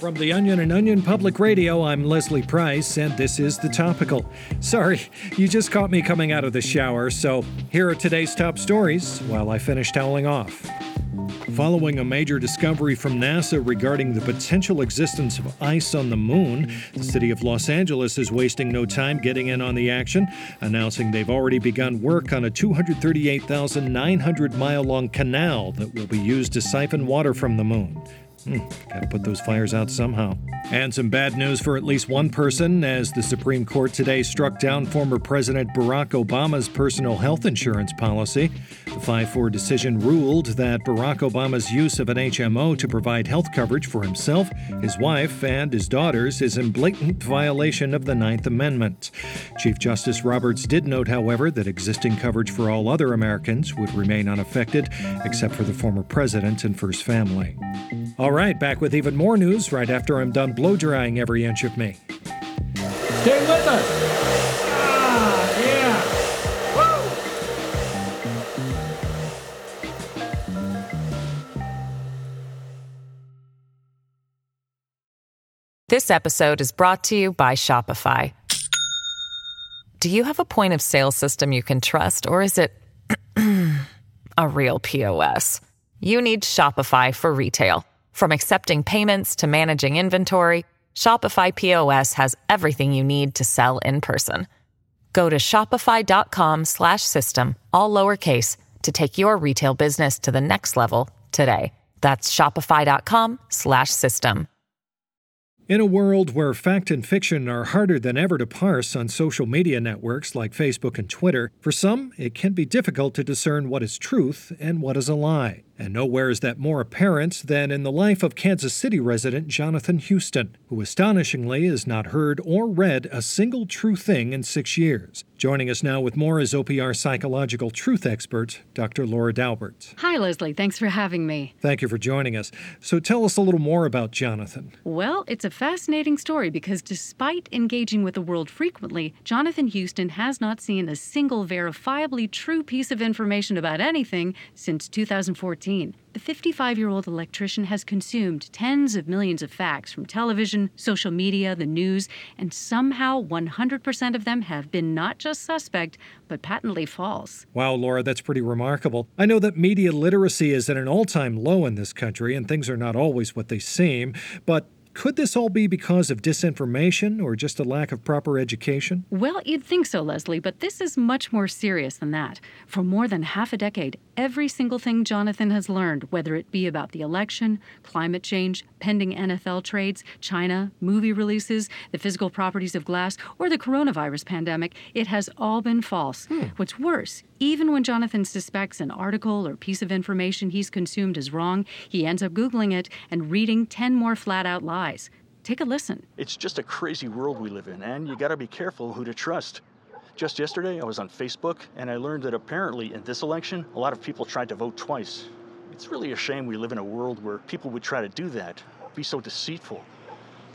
From the Onion and Onion Public Radio, I'm Leslie Price, and this is The Topical. Sorry, you just caught me coming out of the shower, so here are today's top stories while I finish toweling off. Following a major discovery from NASA regarding the potential existence of ice on the moon, the city of Los Angeles is wasting no time getting in on the action, announcing they've already begun work on a 238,900 mile long canal that will be used to siphon water from the moon. Hmm, gotta put those fires out somehow. And some bad news for at least one person as the Supreme Court today struck down former President Barack Obama's personal health insurance policy. The 5 4 decision ruled that Barack Obama's use of an HMO to provide health coverage for himself, his wife, and his daughters is in blatant violation of the Ninth Amendment. Chief Justice Roberts did note, however, that existing coverage for all other Americans would remain unaffected, except for the former president and first family. All right, back with even more news right after I'm done blow drying every inch of me. Stay with us. Ah, yeah. This episode is brought to you by Shopify. Do you have a point of sale system you can trust, or is it a real POS? You need Shopify for retail. From accepting payments to managing inventory, Shopify POS has everything you need to sell in person. Go to shopify.com/system all lowercase to take your retail business to the next level today. That's shopify.com/system. In a world where fact and fiction are harder than ever to parse on social media networks like Facebook and Twitter, for some it can be difficult to discern what is truth and what is a lie. And nowhere is that more apparent than in the life of Kansas City resident Jonathan Houston, who astonishingly has not heard or read a single true thing in six years. Joining us now with more is OPR psychological truth expert, Dr. Laura Daubert. Hi, Leslie. Thanks for having me. Thank you for joining us. So tell us a little more about Jonathan. Well, it's a fascinating story because despite engaging with the world frequently, Jonathan Houston has not seen a single verifiably true piece of information about anything since 2014. The 55 year old electrician has consumed tens of millions of facts from television, social media, the news, and somehow 100% of them have been not just suspect, but patently false. Wow, Laura, that's pretty remarkable. I know that media literacy is at an all time low in this country, and things are not always what they seem, but could this all be because of disinformation or just a lack of proper education? Well, you'd think so, Leslie, but this is much more serious than that. For more than half a decade, every single thing Jonathan has learned, whether it be about the election, climate change, pending NFL trades, China, movie releases, the physical properties of glass, or the coronavirus pandemic, it has all been false. Hmm. What's worse, even when Jonathan suspects an article or piece of information he's consumed is wrong, he ends up Googling it and reading 10 more flat out lies. Take a listen. It's just a crazy world we live in, and you gotta be careful who to trust. Just yesterday, I was on Facebook, and I learned that apparently in this election, a lot of people tried to vote twice. It's really a shame we live in a world where people would try to do that, be so deceitful.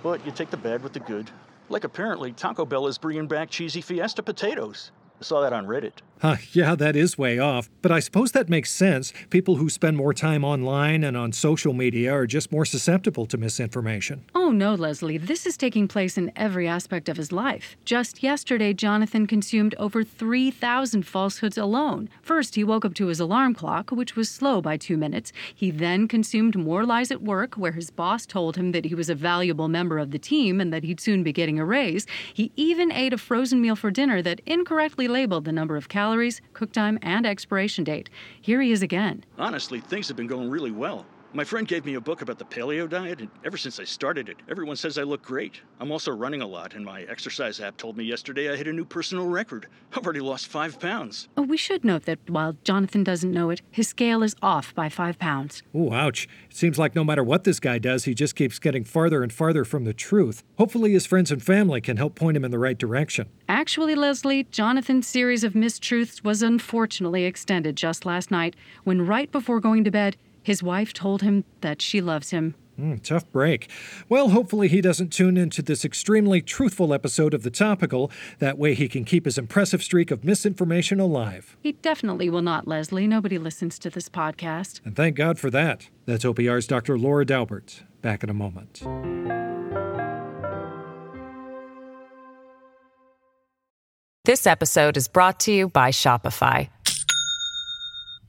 But you take the bad with the good. Like apparently, Taco Bell is bringing back cheesy Fiesta potatoes. I saw that on Reddit. Huh, yeah, that is way off. But I suppose that makes sense. People who spend more time online and on social media are just more susceptible to misinformation. Oh, no, Leslie. This is taking place in every aspect of his life. Just yesterday, Jonathan consumed over 3,000 falsehoods alone. First, he woke up to his alarm clock, which was slow by two minutes. He then consumed more lies at work, where his boss told him that he was a valuable member of the team and that he'd soon be getting a raise. He even ate a frozen meal for dinner that incorrectly labeled the number of calories calories, cook time, and expiration date. Here he is again. Honestly, things have been going really well. My friend gave me a book about the paleo diet, and ever since I started it, everyone says I look great. I'm also running a lot, and my exercise app told me yesterday I hit a new personal record. I've already lost five pounds. Oh, we should note that while Jonathan doesn't know it, his scale is off by five pounds. Oh, ouch. It seems like no matter what this guy does, he just keeps getting farther and farther from the truth. Hopefully, his friends and family can help point him in the right direction. Actually, Leslie, Jonathan's series of mistruths was unfortunately extended just last night when, right before going to bed, his wife told him that she loves him Mm, tough break. Well, hopefully he doesn't tune into this extremely truthful episode of The Topical. That way he can keep his impressive streak of misinformation alive. He definitely will not, Leslie. Nobody listens to this podcast. And thank God for that. That's OPR's Dr. Laura Daubert. Back in a moment. This episode is brought to you by Shopify.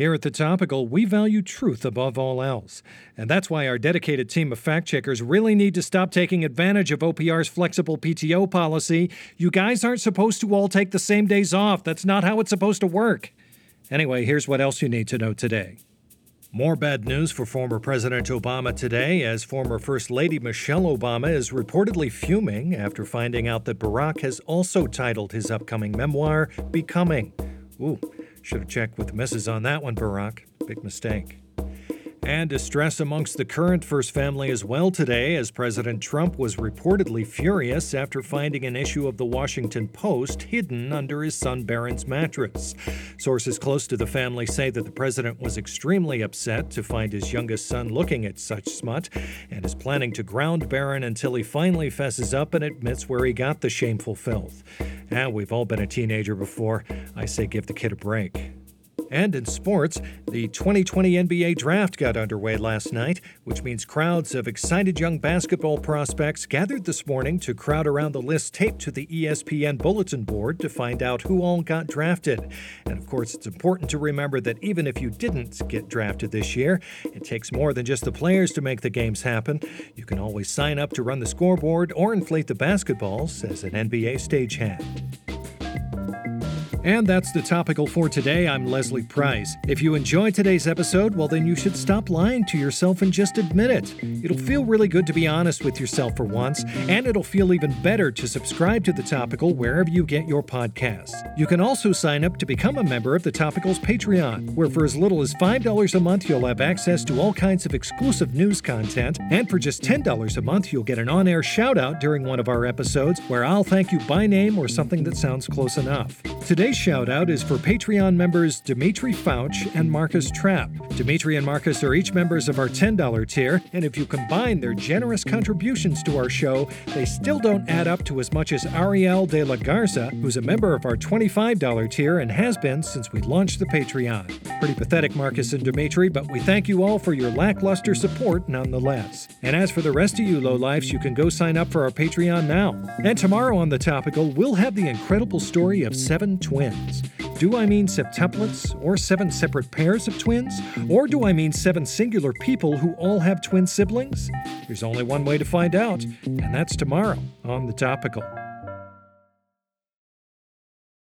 Here at The Topical, we value truth above all else. And that's why our dedicated team of fact checkers really need to stop taking advantage of OPR's flexible PTO policy. You guys aren't supposed to all take the same days off. That's not how it's supposed to work. Anyway, here's what else you need to know today. More bad news for former President Obama today, as former First Lady Michelle Obama is reportedly fuming after finding out that Barack has also titled his upcoming memoir, Becoming. Ooh, should have checked with the missus on that one, Barack. Big mistake. And distress amongst the current First family as well today, as President Trump was reportedly furious after finding an issue of the Washington Post hidden under his son Barron's mattress. Sources close to the family say that the president was extremely upset to find his youngest son looking at such smut and is planning to ground Barron until he finally fesses up and admits where he got the shameful filth. Now, we've all been a teenager before. I say give the kid a break. And in sports, the 2020 NBA draft got underway last night, which means crowds of excited young basketball prospects gathered this morning to crowd around the list taped to the ESPN bulletin board to find out who all got drafted. And of course, it's important to remember that even if you didn't get drafted this year, it takes more than just the players to make the games happen. You can always sign up to run the scoreboard or inflate the basketballs as an NBA stagehand. And that's the topical for today. I'm Leslie Price. If you enjoyed today's episode, well, then you should stop lying to yourself and just admit it. It'll feel really good to be honest with yourself for once, and it'll feel even better to subscribe to the topical wherever you get your podcasts. You can also sign up to become a member of the topical's Patreon, where for as little as $5 a month, you'll have access to all kinds of exclusive news content, and for just $10 a month, you'll get an on air shout out during one of our episodes where I'll thank you by name or something that sounds close enough. Today's shout out is for Patreon members Dimitri Fauch and Marcus Trapp. Dimitri and Marcus are each members of our $10 tier, and if you combine their generous contributions to our show, they still don't add up to as much as Ariel de la Garza, who's a member of our $25 tier and has been since we launched the Patreon. Pretty pathetic, Marcus and Dimitri, but we thank you all for your lackluster support nonetheless. And as for the rest of you lowlifes, you can go sign up for our Patreon now. And tomorrow on The Topical, we'll have the incredible story of seven twins. Do I mean septuplets, or seven separate pairs of twins? Or do I mean seven singular people who all have twin siblings? There's only one way to find out, and that's tomorrow on The Topical.